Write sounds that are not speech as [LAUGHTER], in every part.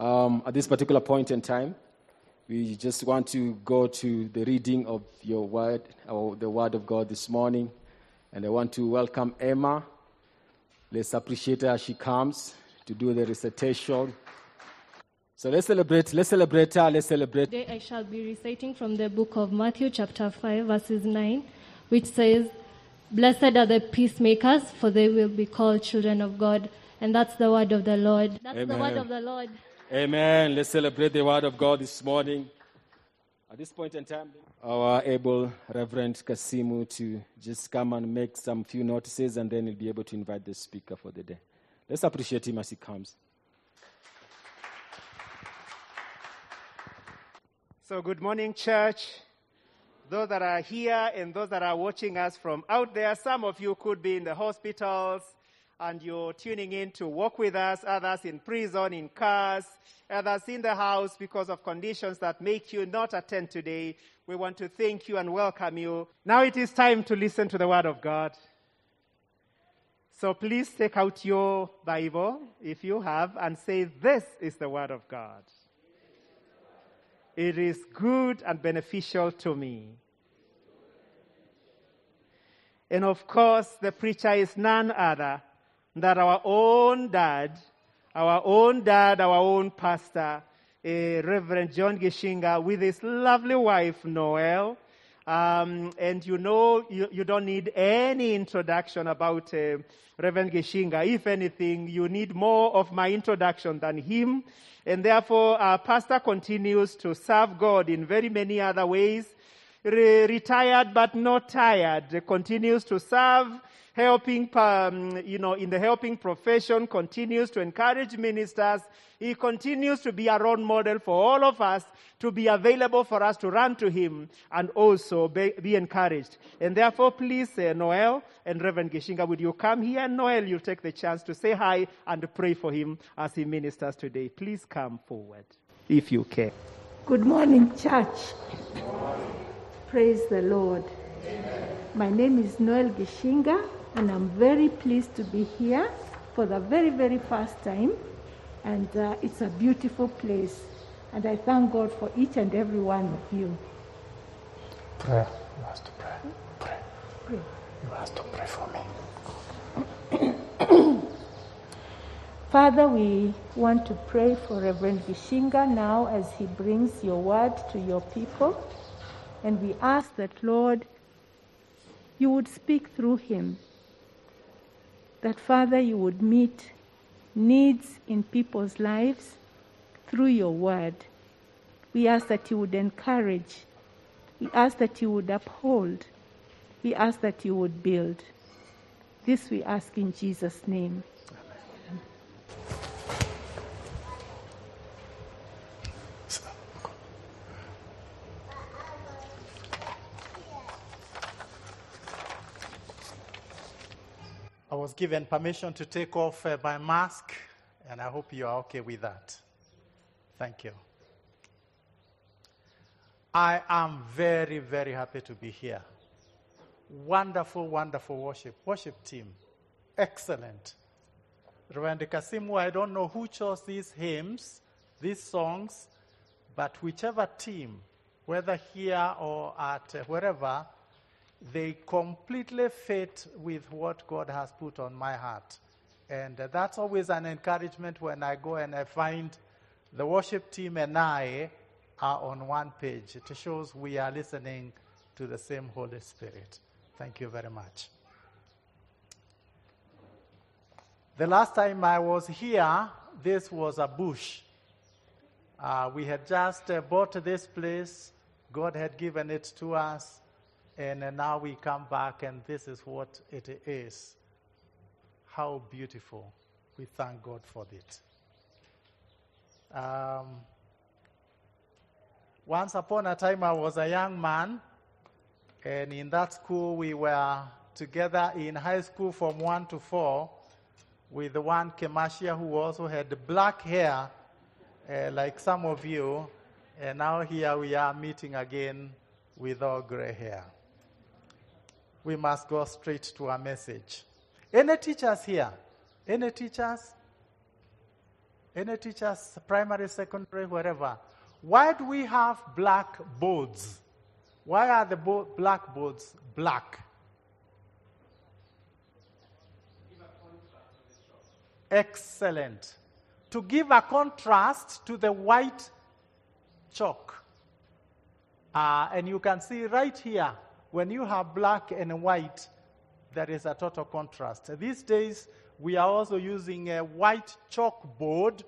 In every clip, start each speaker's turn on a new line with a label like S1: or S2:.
S1: Um, at this particular point in time, we just want to go to the reading of your word, or the word of God this morning. And I want to welcome Emma. Let's appreciate her as she comes to do the recitation. So let's celebrate, let's celebrate her, let's celebrate.
S2: Today I shall be reciting from the book of Matthew, chapter 5, verses 9, which says, Blessed are the peacemakers, for they will be called children of God. And that's the word of the Lord. That's the word of the Lord.
S1: Amen. Let's celebrate the word of God this morning. At this point in time, our able Reverend Kasimu to just come and make some few notices, and then he'll be able to invite the speaker for the day. Let's appreciate him as he comes.
S3: So, good morning, church. Those that are here and those that are watching us from out there, some of you could be in the hospitals and you're tuning in to walk with us, others in prison, in cars, others in the house because of conditions that make you not attend today. We want to thank you and welcome you. Now it is time to listen to the Word of God. So please take out your Bible, if you have, and say, This is the Word of God. It is good and beneficial to me. And of course, the preacher is none other than our own dad, our own dad, our own pastor, eh, Reverend John Gichinga, with his lovely wife, Noel. Um, and you know, you, you don't need any introduction about uh, Reverend Gichinga. If anything, you need more of my introduction than him. And therefore, our pastor continues to serve God in very many other ways. Re- retired but not tired, continues to serve, helping, um, you know, in the helping profession, continues to encourage ministers. He continues to be a role model for all of us to be available for us to run to him and also be, be encouraged. And therefore, please, uh, Noel and Reverend Gichinga, would you come here? Noel, you'll take the chance to say hi and pray for him as he ministers today. Please come forward if you can.
S4: Good morning, church. Praise the Lord. My name is Noel Gichinga, and I'm very pleased to be here for the very, very first time. And uh, it's a beautiful place. And I thank God for each and every one of you.
S5: Prayer. You have to pray. Pray.
S4: Pray.
S5: You have to pray for me. [COUGHS]
S4: Father, we want to pray for Reverend Gichinga now as he brings your word to your people. And we ask that, Lord, you would speak through him. That, Father, you would meet needs in people's lives through your word. We ask that you would encourage. We ask that you would uphold. We ask that you would build. This we ask in Jesus' name.
S5: Given permission to take off uh, my mask, and I hope you are okay with that. Thank you. I am very, very happy to be here. Wonderful, wonderful worship. Worship team. Excellent. Reverend Kasimu, I don't know who chose these hymns, these songs, but whichever team, whether here or at uh, wherever, they completely fit with what God has put on my heart. And that's always an encouragement when I go and I find the worship team and I are on one page. It shows we are listening to the same Holy Spirit. Thank you very much. The last time I was here, this was a bush. Uh, we had just uh, bought this place, God had given it to us. And now we come back, and this is what it is. How beautiful. We thank God for it. Um, once upon a time, I was a young man, and in that school, we were together in high school from one to four with one Kemashia who also had black hair, uh, like some of you. And now here we are meeting again with all gray hair we must go straight to our message. Any teachers here? Any teachers? Any teachers, primary, secondary, wherever. Why do we have black boards? Why are the bo- blackboards black? Excellent. To give a contrast to the white chalk. Uh, and you can see right here, when you have black and white, there is a total contrast. These days, we are also using a white chalkboard,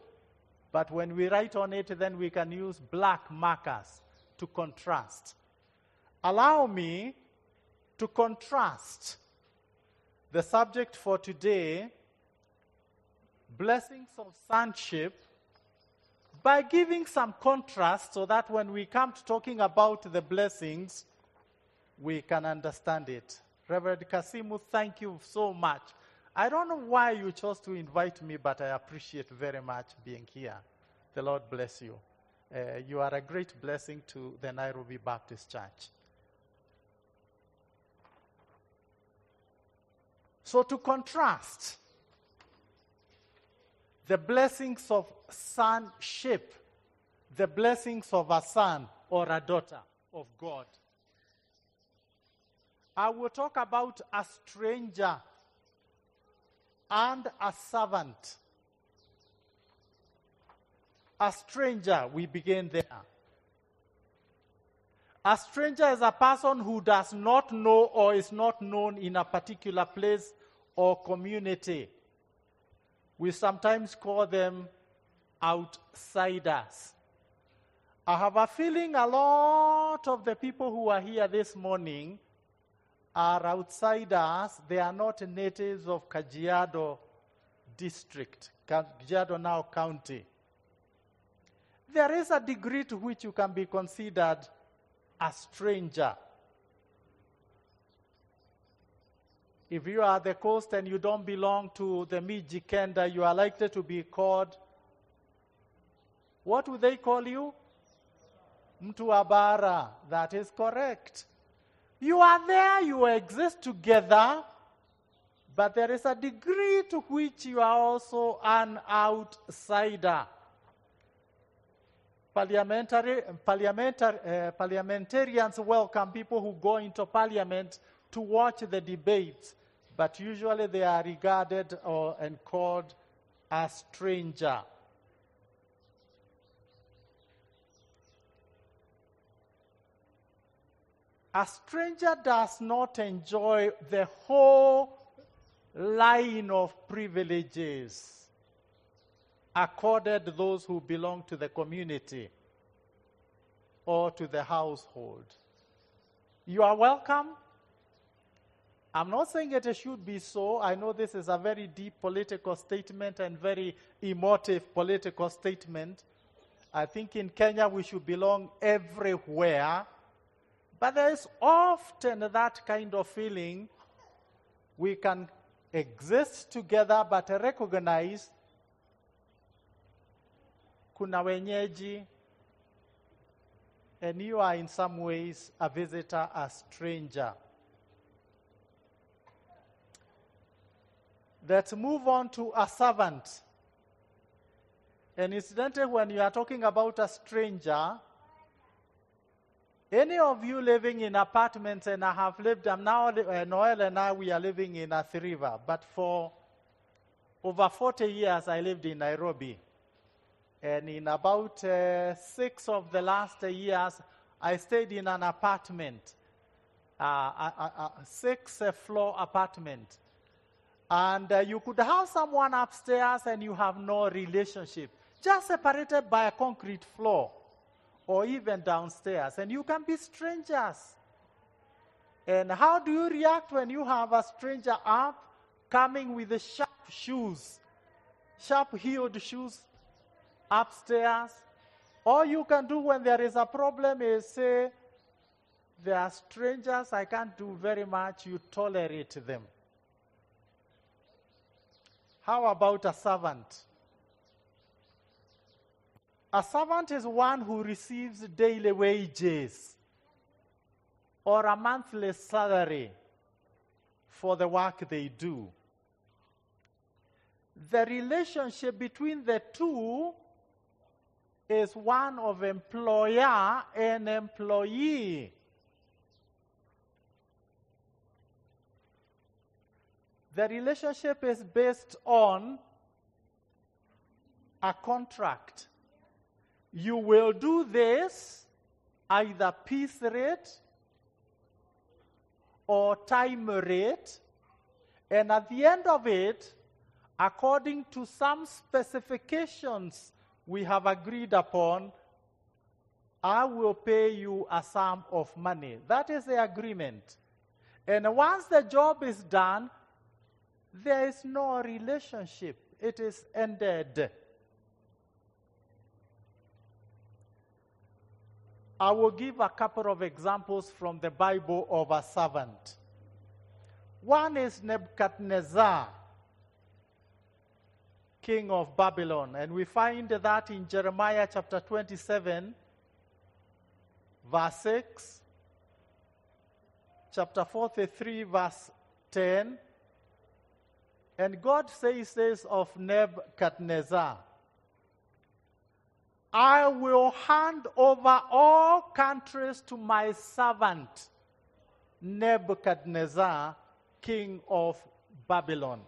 S5: but when we write on it, then we can use black markers to contrast. Allow me to contrast the subject for today, blessings of sonship, by giving some contrast so that when we come to talking about the blessings, we can understand it. Reverend Kasimu, thank you so much. I don't know why you chose to invite me, but I appreciate very much being here. The Lord bless you. Uh, you are a great blessing to the Nairobi Baptist Church. So, to contrast the blessings of sonship, the blessings of a son or a daughter of God, I will talk about a stranger and a servant. A stranger, we begin there. A stranger is a person who does not know or is not known in a particular place or community. We sometimes call them outsiders. I have a feeling a lot of the people who are here this morning are outsiders. They are not natives of Kajiado district, Kajiado now county. There is a degree to which you can be considered a stranger. If you are at the coast and you don't belong to the Mijikenda, you are likely to be called, what would they call you? Mtuabara. That is correct. You are there, you exist together, but there is a degree to which you are also an outsider. Parliamentary, parliamentar, uh, parliamentarians welcome people who go into parliament to watch the debates, but usually they are regarded or, and called a stranger. A stranger does not enjoy the whole line of privileges accorded those who belong to the community or to the household. You are welcome. I'm not saying it should be so. I know this is a very deep political statement and very emotive political statement. I think in Kenya we should belong everywhere. But there is often that kind of feeling we can exist together but recognize kuna wenyeji and you are in some ways a visitor, a stranger. Let's move on to a servant. And incidentally, when you are talking about a stranger, any of you living in apartments, and I have lived, I'm now, uh, Noel and I, we are living in Athi River, but for over 40 years I lived in Nairobi. And in about uh, six of the last years, I stayed in an apartment, uh, a, a, a six floor apartment. And uh, you could have someone upstairs and you have no relationship, just separated by a concrete floor or even downstairs. And you can be strangers. And how do you react when you have a stranger up coming with the sharp shoes, sharp heeled shoes upstairs? All you can do when there is a problem is say, There are strangers, I can't do very much, you tolerate them. How about a servant? A servant is one who receives daily wages or a monthly salary for the work they do. the relationship between the two is one of employer and employee. The relationship is based on a contract. You will do this either piece rate or time rate, and at the end of it, according to some specifications we have agreed upon, I will pay you a sum of money. That is the agreement. And once the job is done, there is no relationship, it is ended. I will give a couple of examples from the Bible of a servant. One is Nebuchadnezzar, king of Babylon, and we find that in Jeremiah chapter 27, verse 6, chapter 43, verse 10. And God says this of Nebuchadnezzar I will hand over all countries to my servant Nebuchadnezzar, king of Babylon.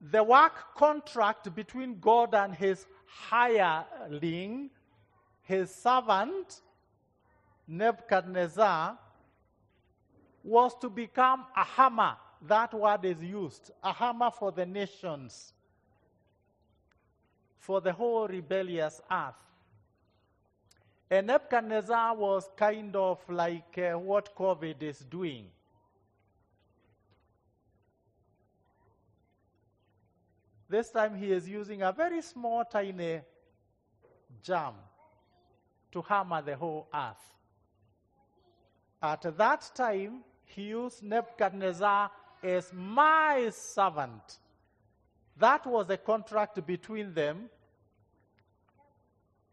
S5: The work contract between God and his hireling, his servant, Nebuchadnezzar, was to become a hammer. That word is used a hammer for the nations for the whole rebellious earth. And Nebuchadnezzar was kind of like uh, what COVID is doing. This time he is using a very small, tiny jam to hammer the whole earth. At that time, he used Nebuchadnezzar as my servant. That was a contract between them.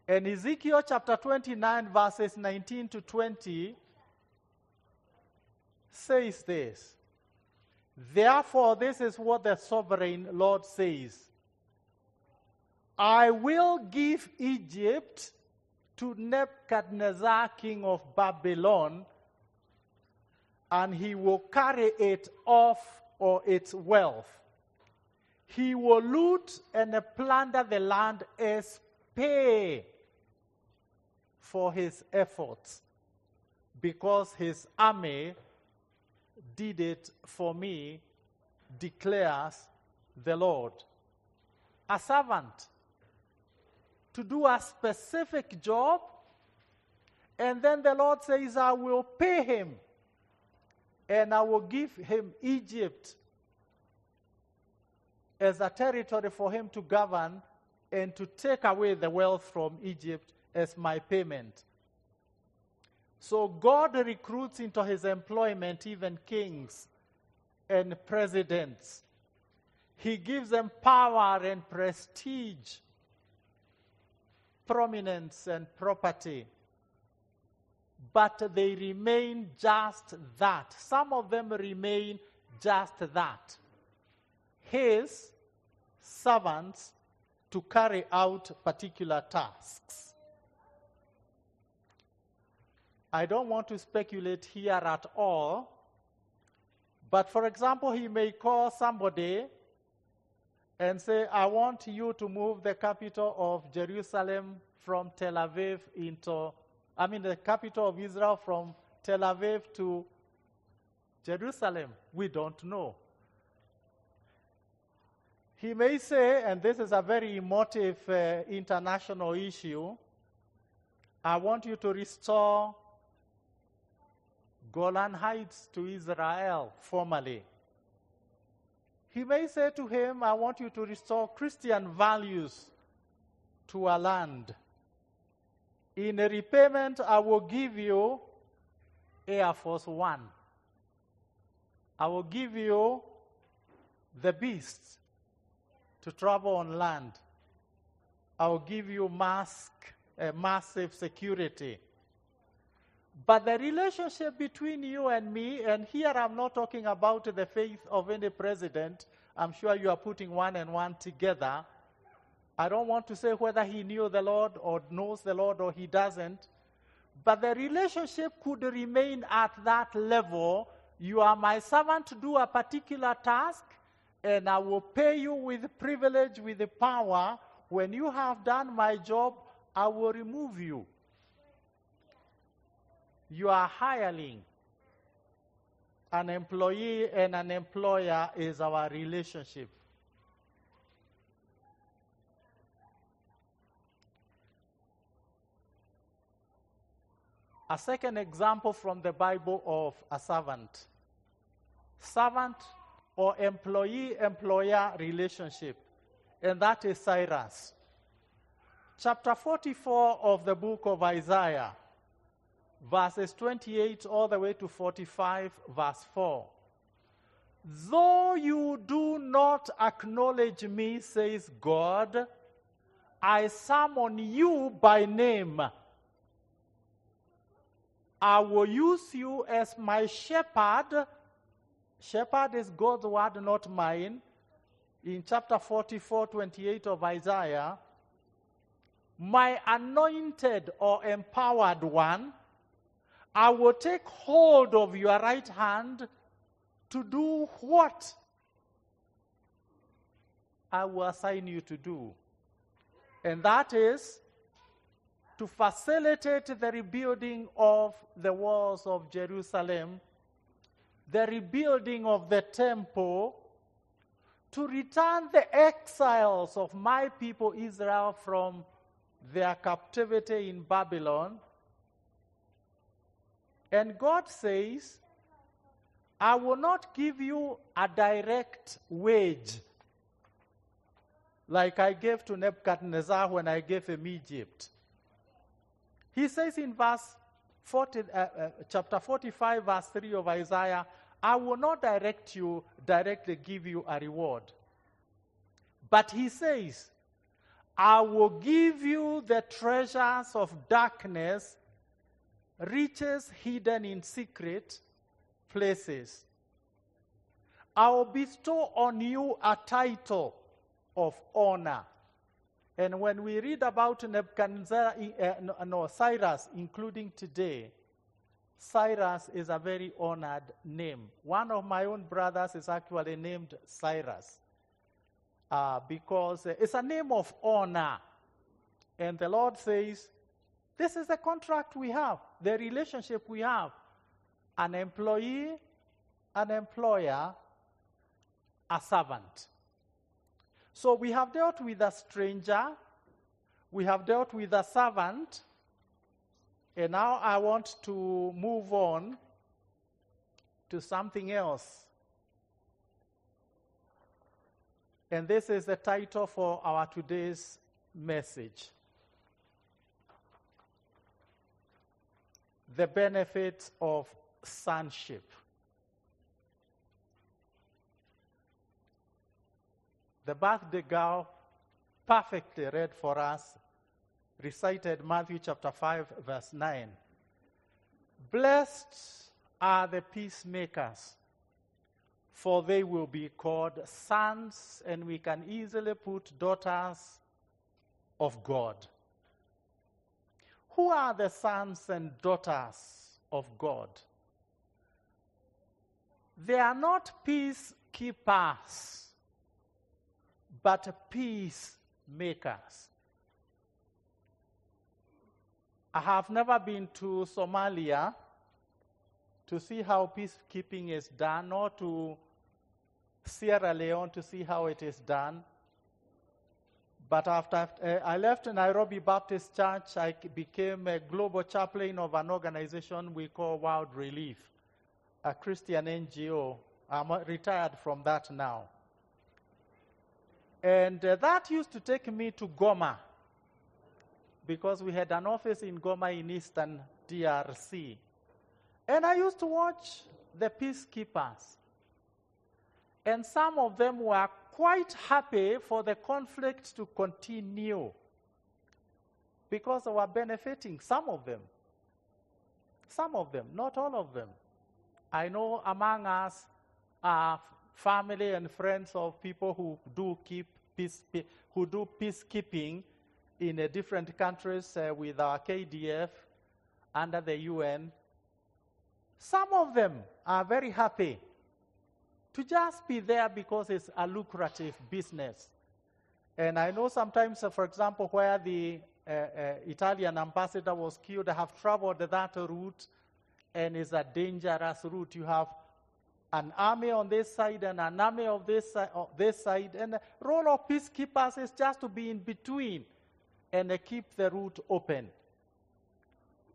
S5: And Ezekiel chapter 29, verses 19 to 20 says this Therefore, this is what the sovereign Lord says I will give Egypt to Nebuchadnezzar, king of Babylon, and he will carry it off or its wealth. He will loot and plunder the land as pay for his efforts because his army did it for me, declares the Lord. A servant to do a specific job, and then the Lord says, I will pay him and I will give him Egypt as a territory for him to govern and to take away the wealth from Egypt as my payment. So God recruits into his employment even kings and presidents. He gives them power and prestige, prominence and property. But they remain just that. Some of them remain just that. His servants to carry out particular tasks. I don't want to speculate here at all, but for example, he may call somebody and say, I want you to move the capital of Jerusalem from Tel Aviv into, I mean, the capital of Israel from Tel Aviv to Jerusalem. We don't know. He may say, and this is a very emotive uh, international issue, I want you to restore Golan Heights to Israel formally. He may say to him, I want you to restore Christian values to our land. In repayment, I will give you Air Force One. I will give you the beasts to travel on land. I will give you mask, massive security. But the relationship between you and me, and here I'm not talking about the faith of any president, I'm sure you are putting one and one together. I don't want to say whether he knew the Lord or knows the Lord or he doesn't, but the relationship could remain at that level. You are my servant to do a particular task, and I will pay you with privilege, with the power. When you have done my job, I will remove you. You are hiring. An employee and an employer is our relationship. A second example from the Bible of a servant. Servant or employee employer relationship, and that is Cyrus. Chapter 44 of the book of Isaiah, verses 28 all the way to 45, verse 4. Though you do not acknowledge me, says God, I summon you by name. I will use you as my shepherd. Shepherd is God's word, not mine. In chapter 44, 28 of Isaiah, my anointed or empowered one, I will take hold of your right hand to do what? I will assign you to do. And that is to facilitate the rebuilding of the walls of Jerusalem, the rebuilding of the temple, to return the exiles of my people Israel from their captivity in Babylon. And God says, I will not give you a direct wage like I gave to Nebuchadnezzar when I gave him Egypt. He says in verse 40, uh, uh, chapter 45, verse 3 of Isaiah, I will not direct you, directly give you a reward. But he says, I will give you the treasures of darkness, riches hidden in secret places. I will bestow on you a title of honor. And when we read about Nebuchadnezzar, uh, no, Cyrus, including today, Cyrus is a very honored name. One of my own brothers is actually named Cyrus uh, because it's a name of honor. And the Lord says, This is the contract we have, the relationship we have. An employee, an employer, a servant. So we have dealt with a stranger, we have dealt with a servant, and now I want to move on to something else. And this is the title for our today's message The Benefits of Sonship. The birthday girl perfectly read for us, recited Matthew chapter 5, verse 9. Blessed are the peacemakers, for they will be called sons, and we can easily put daughters of God. Who are the sons and daughters of God? They are not peacekeepers but peacemakers. I have never been to Somalia to see how peacekeeping is done, or to Sierra Leone to see how it is done. But after uh, I left Nairobi Baptist Church, I became a global chaplain of an organization we call World Relief, a Christian NGO. I'm retired from that now. And uh, that used to take me to Goma because we had an office in Goma in eastern DRC. And I used to watch the peacekeepers. And some of them were quite happy for the conflict to continue because they were benefiting, some of them. Some of them, not all of them. I know among us are family and friends of people who do keep peace, who do peacekeeping in different countries uh, with our KDF under the UN. Some of them are very happy to just be there because it's a lucrative business. And I know sometimes, uh, for example, where the uh, uh, Italian ambassador was killed, I have traveled that route, and it's a dangerous route. You have an army on this side and an army of this, this side, and the role of peacekeepers is just to be in between and keep the route open.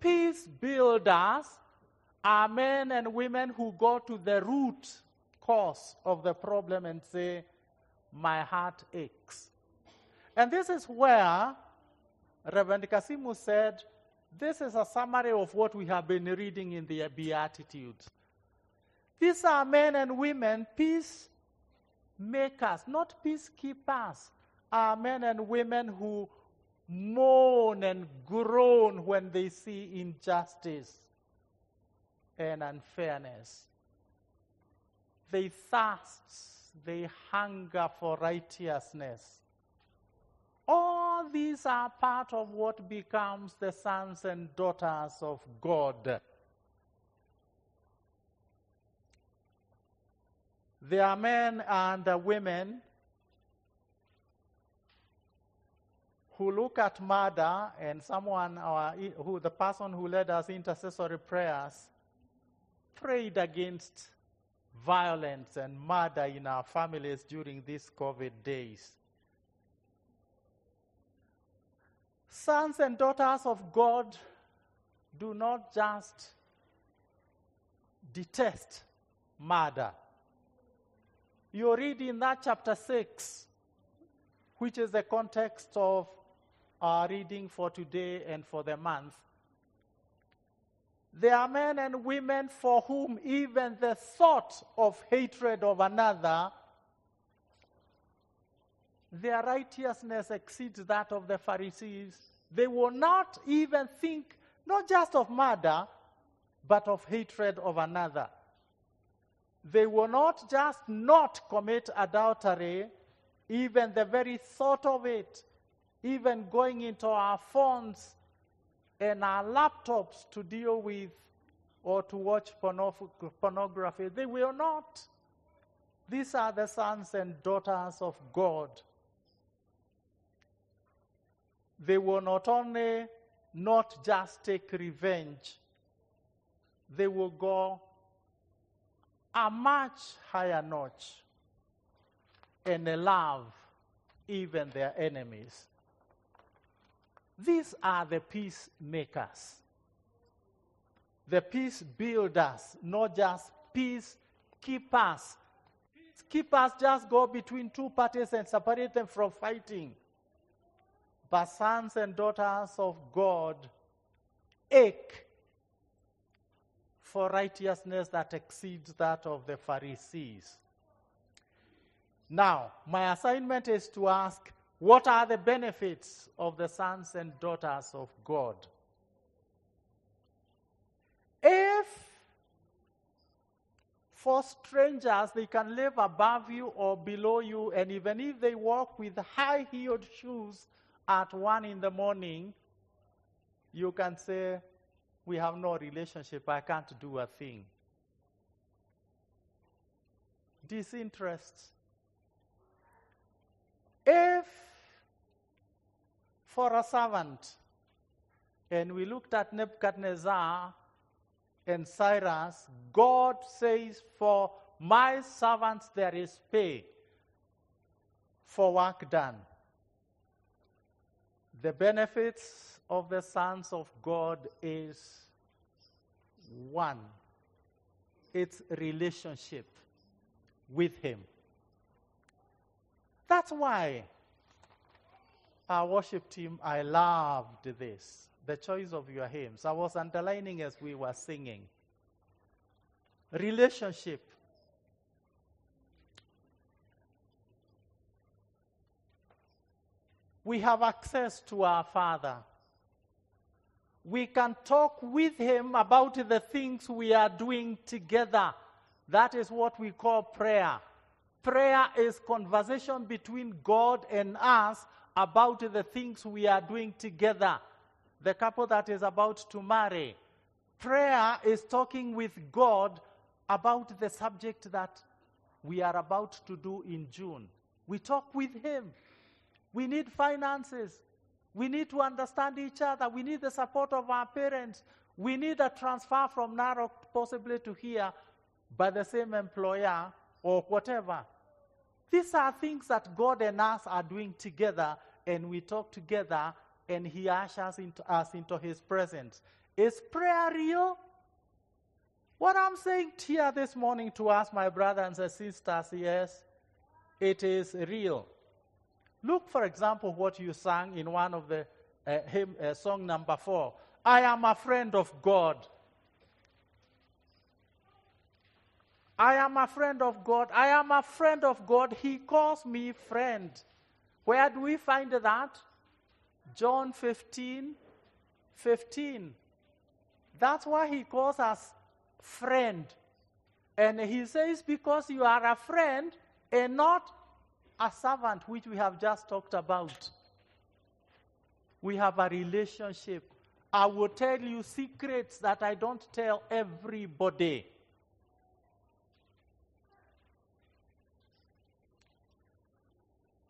S5: Peace builders are men and women who go to the root cause of the problem and say, My heart aches. And this is where Reverend Kasimu said, This is a summary of what we have been reading in the Beatitudes. These are men and women, peace makers, not peacekeepers, are men and women who moan and groan when they see injustice and unfairness. They thirst, they hunger for righteousness. All these are part of what becomes the sons and daughters of God. There are men and women who look at murder and someone, or who the person who led us intercessory prayers, prayed against violence and murder in our families during these COVID days. Sons and daughters of God do not just detest murder. You read in that chapter 6, which is the context of our reading for today and for the month. There are men and women for whom even the thought of hatred of another, their righteousness exceeds that of the Pharisees. They will not even think not just of murder, but of hatred of another. They will not just not commit adultery, even the very thought of it, even going into our phones and our laptops to deal with or to watch pornography. They will not. These are the sons and daughters of God. They will not only not just take revenge, they will go a much higher notch and love even their enemies. These are the peacemakers, the peace builders, not just peace keepers. Keepers just go between two parties and separate them from fighting. But sons and daughters of God ache for righteousness that exceeds that of the Pharisees. Now, my assignment is to ask what are the benefits of the sons and daughters of God? If for strangers they can live above you or below you, and even if they walk with high heeled shoes at one in the morning, you can say, We have no relationship, I can't do a thing. Disinterest. If for a servant, and we looked at Nebuchadnezzar and Cyrus, God says, For my servants there is pay for work done. The benefits of the sons of God is one, it's relationship with Him. That's why our worship team, I loved this, the choice of your hymns. I was underlining as we were singing. Relationship. We have access to our Father. we can talk with Him about the things we are doing together. That is what we call prayer. Prayer is conversation between God and us about the things we are doing together. The couple that is about to marry. Prayer is talking with God about the subject that we are about to do in June. We talk with Him. We need finances. We need to understand each other. We need the support of our parents. We need a transfer from Narok possibly to here by the same employer or whatever. These are things that God and us are doing together, and we talk together, and He ushers into us into His presence. Is prayer real? What I'm saying here this morning to us, my brothers and sisters, yes, it is real. Look, for example, what you sang in one of the uh, hymn, uh, song number four. I am a friend of God. I am a friend of God. I am a friend of God. He calls me friend. Where do we find that? John 15, 15. That's why he calls us friend. And he says, because you are a friend and not a servant, which we have just talked about. We have a relationship. I will tell you secrets that I don't tell everybody.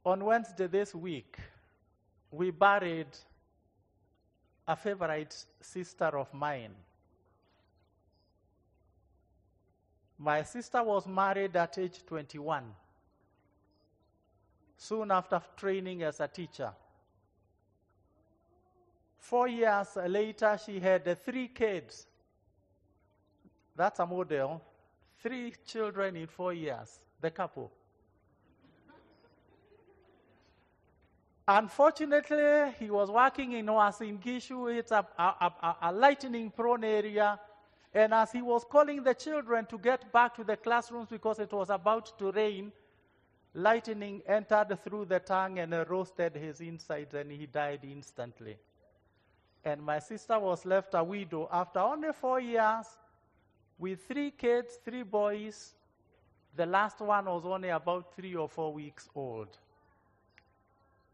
S5: On Wednesday this week, we buried a favorite sister of mine. My sister was married at age 21, soon after training as a teacher. Four years later, she had three kids. That's a model. Three children in four years, the couple. Unfortunately, he was working in Uasin Gishu. It's a, a, a, a lightning prone area. And as he was calling the children to get back to the classrooms because it was about to rain, lightning entered through the tongue and roasted his insides, and he died instantly. And my sister was left a widow after only four years with three kids, three boys. The last one was only about three or four weeks old.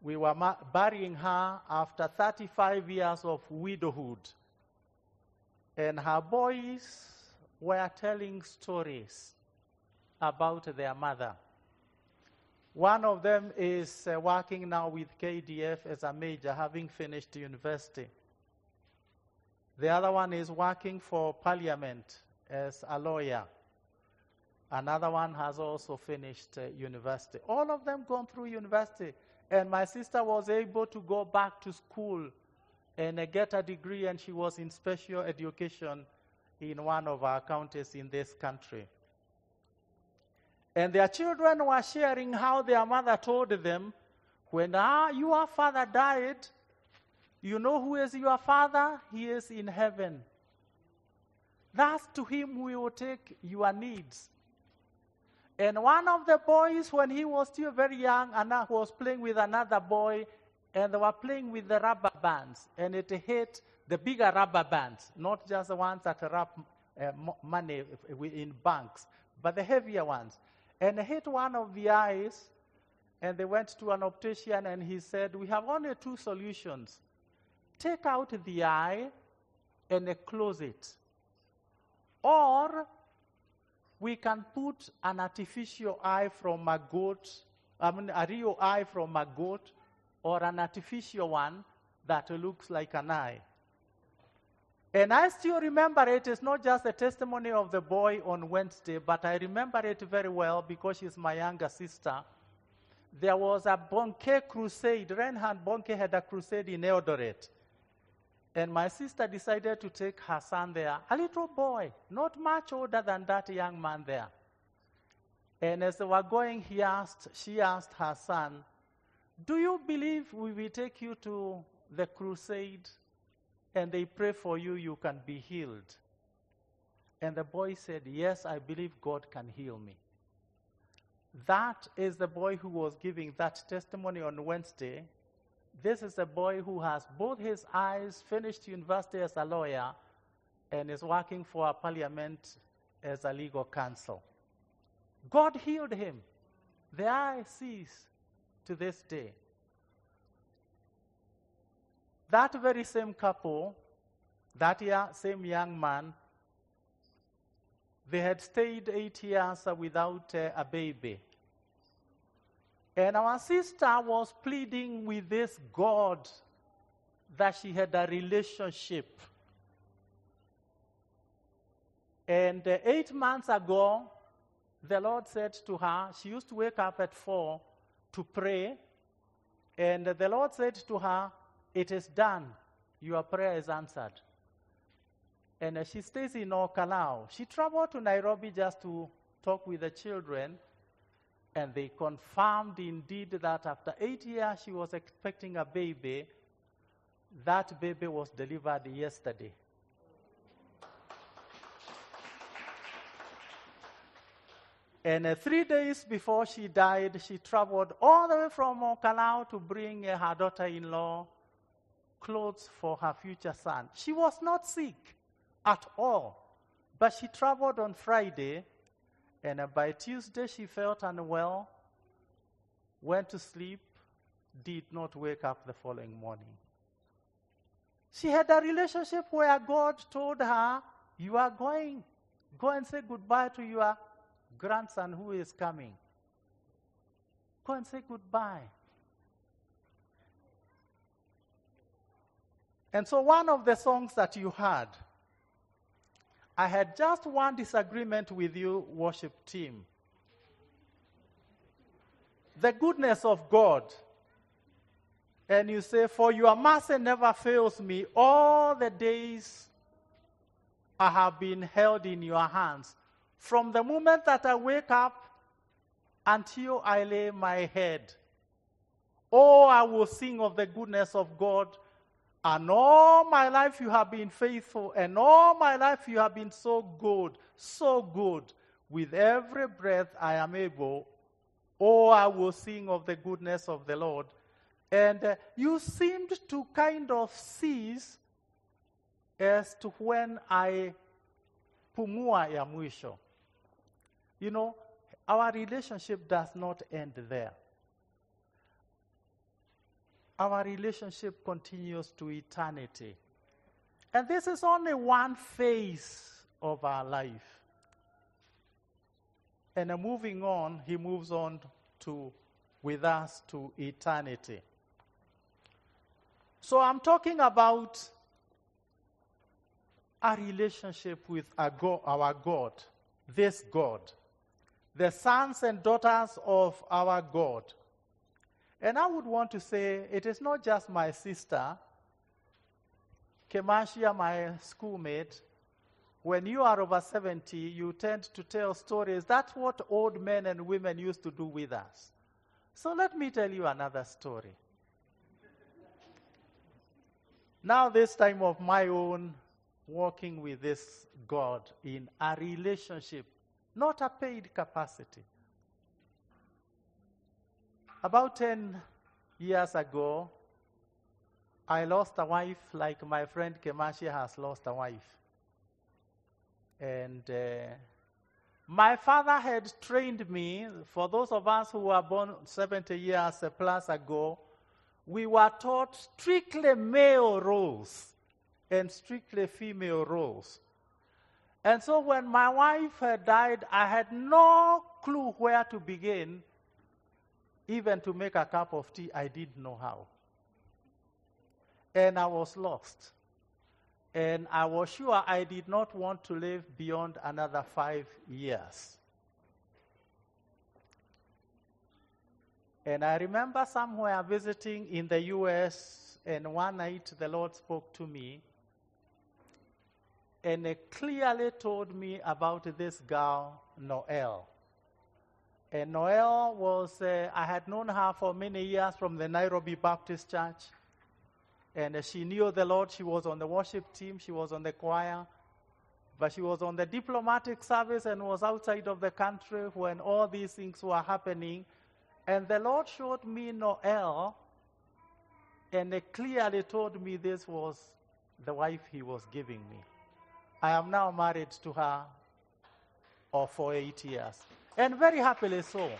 S5: We were burying her after 35 years of widowhood. And her boys were telling stories about their mother. One of them is uh, working now with KDF as a major, having finished university. The other one is working for Parliament as a lawyer. Another one has also finished uh, university. All of them gone through university. And my sister was able to go back to school and uh, get a degree, and she was in special education in one of our counties in this country. And their children were sharing how their mother told them, when ah, your father died, you know who is your father? He is in heaven. Thus, to him we will take your needs. And one of the boys, when he was still very young, Anna was playing with another boy, and they were playing with the rubber bands, and it hit the bigger rubber bands, not just the ones that wrap uh, money in banks, but the heavier ones. And it hit one of the eyes, and they went to an optician, and he said, We have only two solutions. Take out the eye and close it. Or we can put an artificial eye from a goat, I mean, a real eye from a goat, or an artificial one that looks like an eye. And I still remember it. It's not just the testimony of the boy on Wednesday, but I remember it very well because she's my younger sister. There was a Bonnke crusade. Reinhard Bonnke had a crusade in Eldoret. And my sister decided to take her son there, a little boy, not much older than that young man there. And as they were going, he asked, she asked her son, Do you believe we will take you to the crusade and they pray for you, you can be healed? And the boy said, Yes, I believe God can heal me. That is the boy who was giving that testimony on Wednesday this is a boy who has both his eyes, finished university as a lawyer, and is working for a parliament as a legal counsel. God healed him. The eye sees to this day. That very same couple, that year, same young man, they had stayed eight years without uh, a baby. And our sister was pleading with this God that she had a relationship. And uh, eight months ago, the Lord said to her, she used to wake up at four to pray. And the Lord said to her, It is done. Your prayer is answered. And uh, she stays in Ol Kalou. She traveled to Nairobi just to talk with the children. And they confirmed indeed that after eight years she was expecting a baby. That baby was delivered yesterday. And uh, three days before she died, she traveled all the way from Ol Kalou to bring uh, her daughter in law clothes for her future son. She was not sick at all, but she traveled on Friday, and by Tuesday she felt unwell, went to sleep, did not wake up the following morning. She had a relationship where God told her, You are going. Go and say goodbye to your grandson who is coming. Go and say goodbye. And so, one of the songs that you heard, I had just one disagreement with you, worship team. The goodness of God. And you say, For your mercy never fails me all the days I have been held in your hands. From the moment that I wake up until I lay my head. Oh, I will sing of the goodness of God. And all my life you have been faithful, and all my life you have been so good, so good. With every breath I am able, oh, I will sing of the goodness of the Lord. And uh, you seemed to kind of cease as to when I pumua ya mwisho. You know, our relationship does not end there. Our relationship continues to eternity. And this is only one phase of our life. And moving on, he moves on to with us to eternity. So I'm talking about a relationship with our God, our God, this God, the sons and daughters of our God. And I would want to say it is not just my sister, Kemashia, my schoolmate. When you are over 70, you tend to tell stories. That's what old men and women used to do with us. So let me tell you another story. Now, this time of my own walking with this God in a relationship, not a paid capacity. About 10 years ago, I lost a wife like my friend Kemashi has lost a wife. And uh, my father had trained me, for those of us who were born 70 years plus ago, we were taught strictly male roles and strictly female roles. And so when my wife had died, I had no clue where to begin. Even to make a cup of tea, I didn't know how. And I was lost. And I was sure I did not want to live beyond another five years. And I remember somewhere visiting in the US, and one night the Lord spoke to me and clearly told me about this girl, Noel. And Noel was, uh, I had known her for many years from the Nairobi Baptist Church. And uh, she knew the Lord. She was on the worship team, she was on the choir. But she was on the diplomatic service and was outside of the country when all these things were happening. And the Lord showed me Noel and clearly told me this was the wife he was giving me. I am now married to her or for eight years, and very happily so.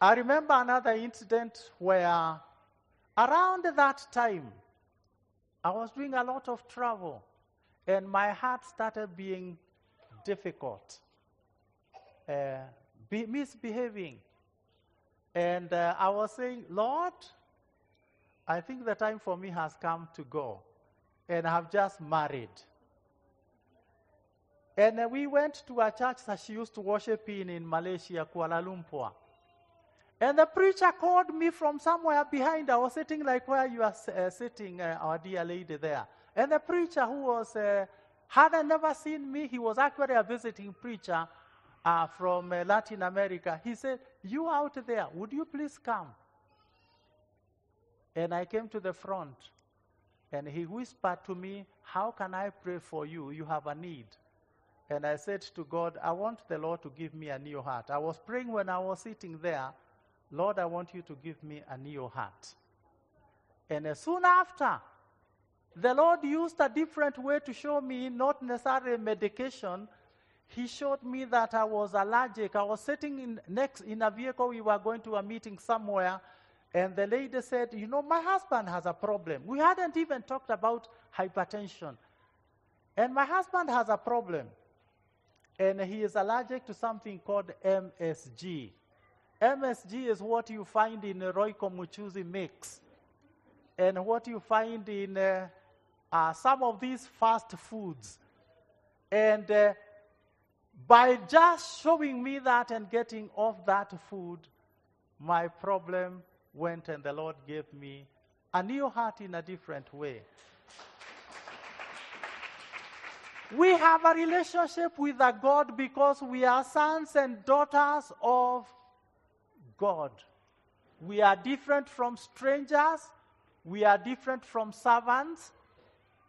S5: I remember another incident where around that time, I was doing a lot of travel, and my heart started being difficult, uh, be misbehaving. And uh, I was saying, Lord, I think the time for me has come to go. And I've just married. And we went to a church that she used to worship in in Malaysia, Kuala Lumpur. And the preacher called me from somewhere behind. I was sitting like where you are uh, sitting, uh, our dear lady there. And the preacher who was, uh, had never seen me, he was actually a visiting preacher uh, from uh, Latin America. He said, You out there, would you please come? And I came to the front. And he whispered to me, How can I pray for you? You have a need. And I said to God, I want the Lord to give me a new heart. I was praying when I was sitting there, Lord, I want you to give me a new heart. And soon after, the Lord used a different way to show me, not necessarily medication. He showed me that I was allergic. I was sitting in, next in a vehicle. We were going to a meeting somewhere. And the lady said, You know, my husband has a problem. We hadn't even talked about hypertension. And my husband has a problem. And he is allergic to something called MSG. MSG is what you find in Royco Mchuzi mix and what you find in uh, uh, some of these fast foods. And uh, by just showing me that and getting off that food, my problem went and the Lord gave me a new heart in a different way. We have a relationship with a God because we are sons and daughters of God. We are different from strangers. We are different from servants.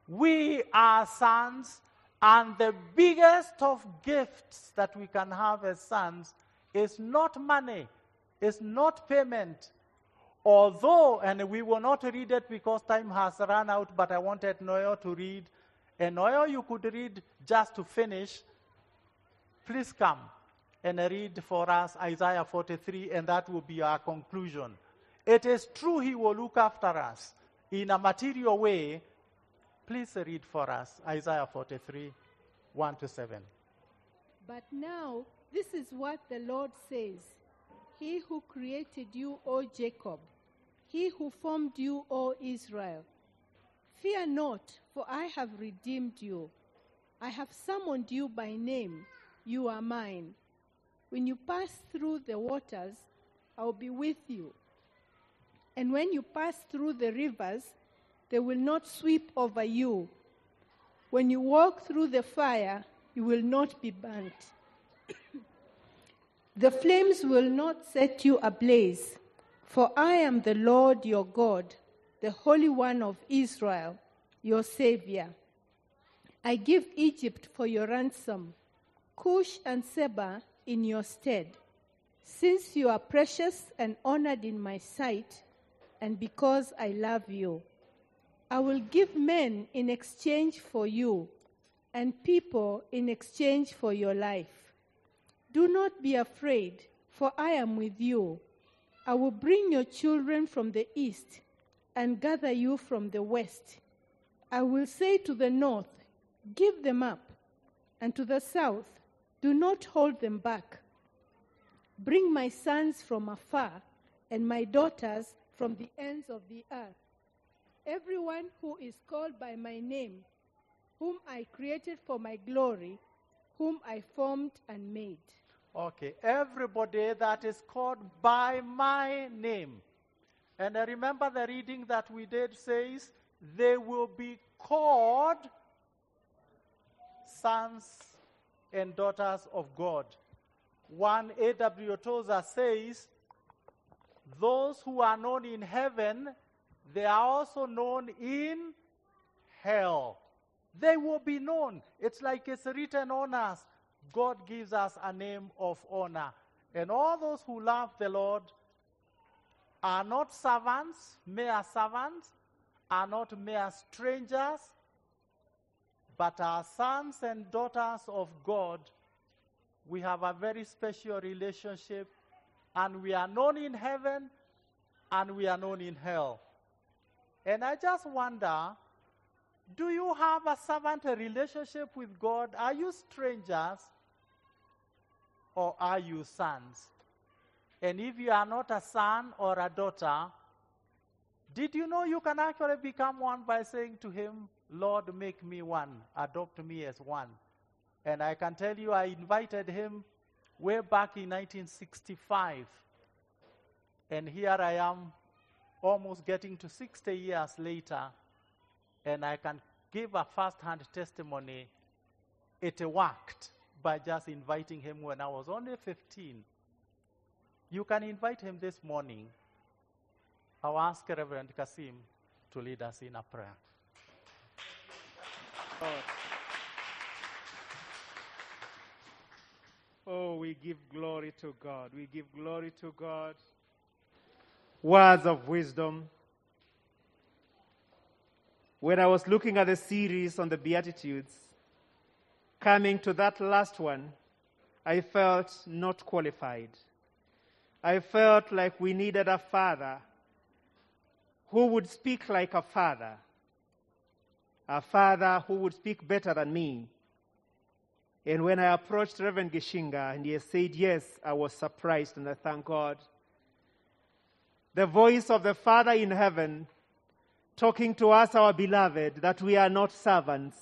S5: We are sons. And the biggest of gifts that we can have as sons is not money, is not payment. Although, and we will not read it because time has run out, but I wanted Noel to read and Noel you could read just to finish, please come and read for us Isaiah 43, and that will be our conclusion. It is true He will look after us in a material way. Please read for us Isaiah 43, 1 to 7.
S4: But now, this is what the Lord says He who created you, O Jacob, He who formed you, O Israel. Fear not, for I have redeemed you. I have summoned you by name. You are mine. When you pass through the waters, I will be with you. And when you pass through the rivers, they will not sweep over you. When you walk through the fire, you will not be burnt. the flames will not set you ablaze, for I am the Lord your God the Holy One of Israel, your Savior. I give Egypt for your ransom, Cush and Seba in your stead, since you are precious and honored in my sight, and because I love you. I will give men in exchange for you, and people in exchange for your life. Do not be afraid, for I am with you. I will bring your children from the east and gather you from the west. I will say to the north, Give them up, and to the south, Do not hold them back. Bring my sons from afar, and my daughters from the ends of the earth. Everyone who is called by my name, whom I created for my glory, whom I formed and made.
S5: Okay, everybody that is called by my name. And I remember the reading that we did says, they will be called sons and daughters of God. One A.W. Tozer says, those who are known in heaven, they are also known in hell. They will be known. It's like it's written on us. God gives us a name of honor. And all those who love the Lord are not servants, mere servants, are not mere strangers, but are sons and daughters of God. We have a very special relationship, and we are known in heaven and we are known in hell. And I just wonder do you have a servant relationship with God? Are you strangers or are you sons? And if you are not a son or a daughter, did you know you can actually become one by saying to him, Lord, make me one, adopt me as one? And I can tell you, I invited him way back in 1965. And here I am, almost getting to 60 years later, and I can give a first hand testimony. It worked by just inviting him when I was only 15. You can invite him this morning. I'll ask Reverend Kasim to lead us in a prayer.
S3: Oh, we give glory to God. We give glory to God. Words of wisdom. When I was looking at the series on the Beatitudes, coming to that last one, I felt not qualified. I felt like we needed a father who would speak like a father, a father who would speak better than me. And when I approached Reverend Gichinga and he said yes, I was surprised and I thank God. The voice of the Father in heaven talking to us, our beloved, that we are not servants.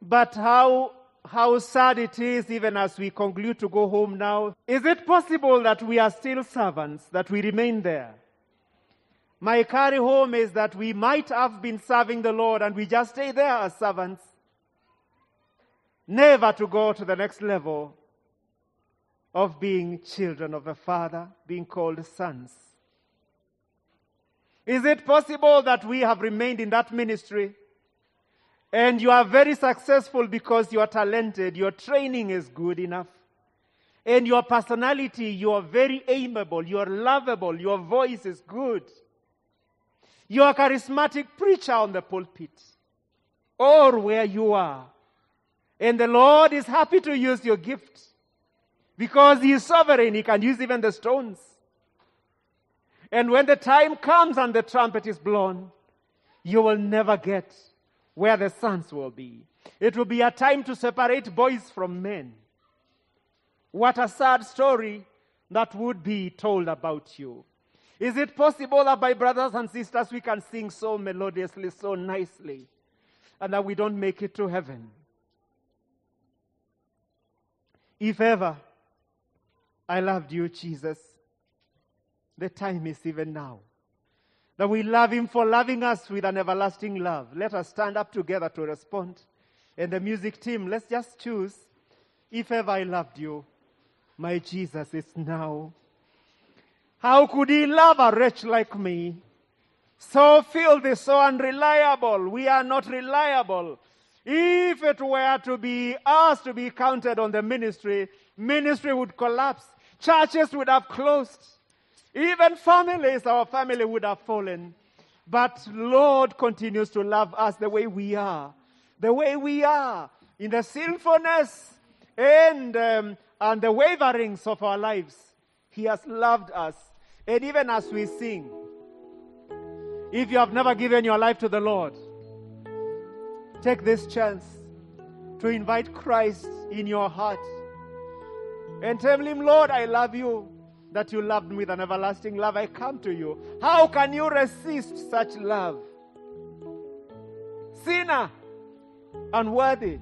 S3: But how, how sad it is, even as we conclude to go home now. Is it possible that we are still servants, that we remain there? My carry home is that we might have been serving the Lord and we just stay there as servants, never to go to the next level of being children of the Father, being called sons. Is it possible that we have remained in that ministry and you are very successful because you are talented, your training is good enough, and your personality, you are very amiable, you are lovable, your voice is good. You are a charismatic preacher on the pulpit or where you are. And the Lord is happy to use your gift because He is sovereign. He can use even the stones. And when the time comes and the trumpet is blown, you will never get where the sons will be. It will be a time to separate boys from men. What a sad story that would be told about you. Is it possible that, my brothers and sisters, we can sing so melodiously, so nicely, and that we don't make it to heaven? If ever I loved you, Jesus, the time is even now. That we love Him for loving us with an everlasting love. Let us stand up together to respond. And the music team, let's just choose. If ever I loved you, my Jesus is now. How could He love a wretch like me? So filthy, so unreliable. We are not reliable. If it were to be us to be counted on the ministry, ministry would collapse. Churches would have closed. Even families, our family would have fallen. But Lord continues to love us the way we are. The way we are. In the sinfulness and, um, and the waverings of our lives. He has loved us. And even as we sing, if you have never given your life to the Lord, take this chance to invite Christ in your heart and tell Him, Lord, I love you that you loved me with an everlasting love. I come to you. How can you resist such love? Sinner, unworthy,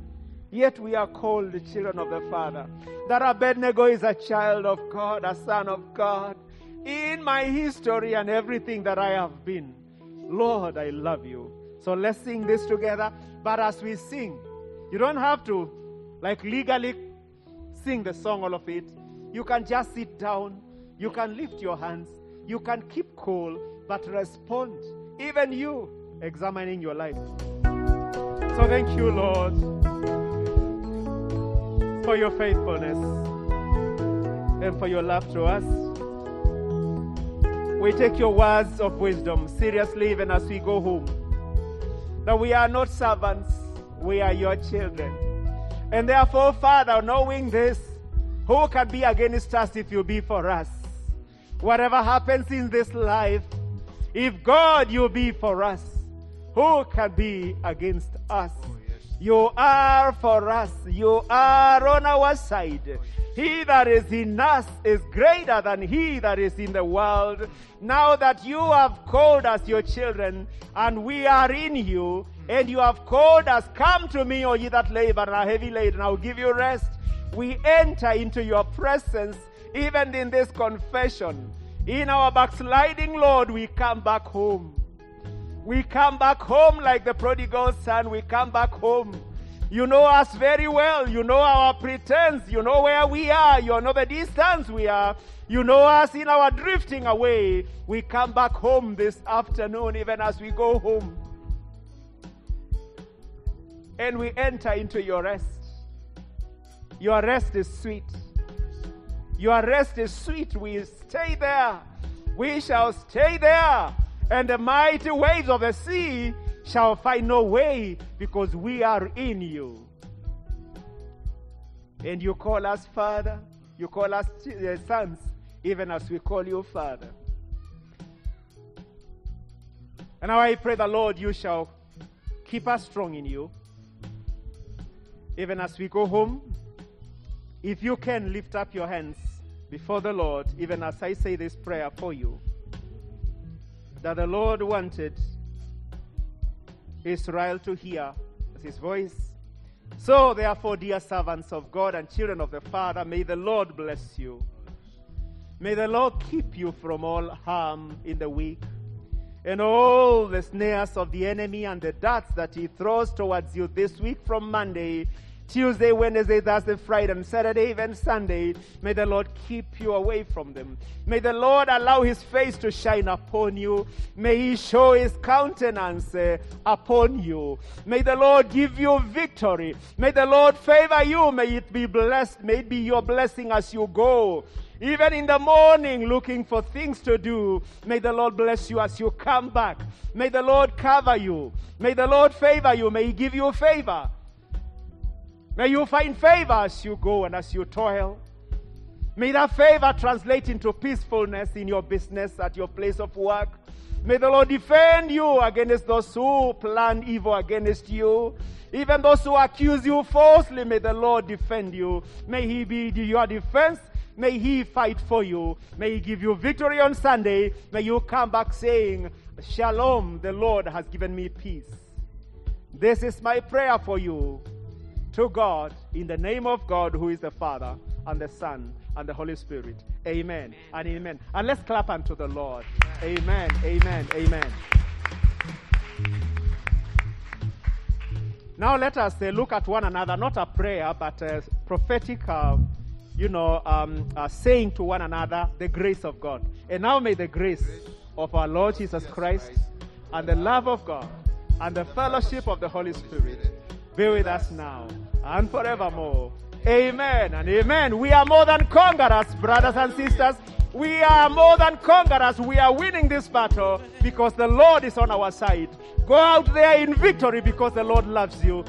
S3: yet we are called the children of the Father. That Abednego is a child of God, a son of God. In my history and everything that I have been, Lord, I love you. So let's sing this together. But as we sing, you don't have to, like, legally sing the song, all of it. You can just sit down you can lift your hands. You can keep cool, but respond. Even you examining your life. So thank you, Lord, for your faithfulness and for your love to us. we take your words of wisdom seriously even as we go home. That we are not servants, we are your children. And therefore, Father, knowing this, who can be against us if you be for us? Whatever happens in this life, if God you be for us, who can be against us? Oh, you are for us. You are on our side. Oh, he that is in us is greater than he that is in the world. Now that you have called us your children, and we are in you, hmm. and you have called us, come to me, O ye that labor and are heavy laden, I will give you rest. We enter into your presence, even in this confession. In our backsliding, Lord, we come back home. We come back home like the prodigal son. We come back home. You know us very well. You know our pretense. You know where we are. You know the distance we are. You know us in our drifting away. We come back home this afternoon, even as we go home. And we enter into your rest. Your rest is sweet. Your rest is sweet. We stay there. We shall stay there. And the mighty waves of the sea shall find no way because we are in you. And you call us Father. You call us uh, sons, even as we call you Father. And now I pray the Lord, you shall keep us strong in you. Even as we go home, if you can lift up your hands before the Lord, even as I say this prayer for you, that the Lord wanted Israel to hear his voice. So, therefore, dear servants of God and children of the Father, may the Lord bless you. May the Lord keep you from all harm in the week and all the snares of the enemy and the darts that he throws towards you this week from Monday Tuesday, Wednesday, Thursday, Friday, and Saturday, even Sunday. May the Lord keep you away from them. May the Lord allow his face to shine upon you. May he show his countenance uh, upon you. May the Lord give you victory. May the Lord favor you. May it be blessed. May it be your blessing as you go. Even in the morning, looking for things to do. May the Lord bless you as you come back. May the Lord cover you. May the Lord favor you. May He give you a favor. May you find favor as you go and as you toil. May that favor translate into peacefulness in your business, at your place of work. May the Lord defend you against those who plan evil against you. Even those who accuse you falsely, may the Lord defend you. May He be your defense. May He fight for you. May He give you victory on Sunday. May you come back saying, Shalom, the Lord has given me peace. This is my prayer for you to God in the name of God, who is the Father and the Son and the Holy Spirit. Amen, and amen. And let's clap unto the Lord. Amen, amen, amen. Now let us uh, look at one another, not a prayer, but a prophetic, uh, you know, um, uh, saying to one another the grace of God. And now may the grace of our Lord Jesus Christ and the love of God and the fellowship of the Holy Spirit be with us now and forevermore. Amen and amen. We are more than conquerors, brothers and sisters. We are more than conquerors. We are winning this battle because the Lord is on our side. Go out there in victory because the Lord loves you.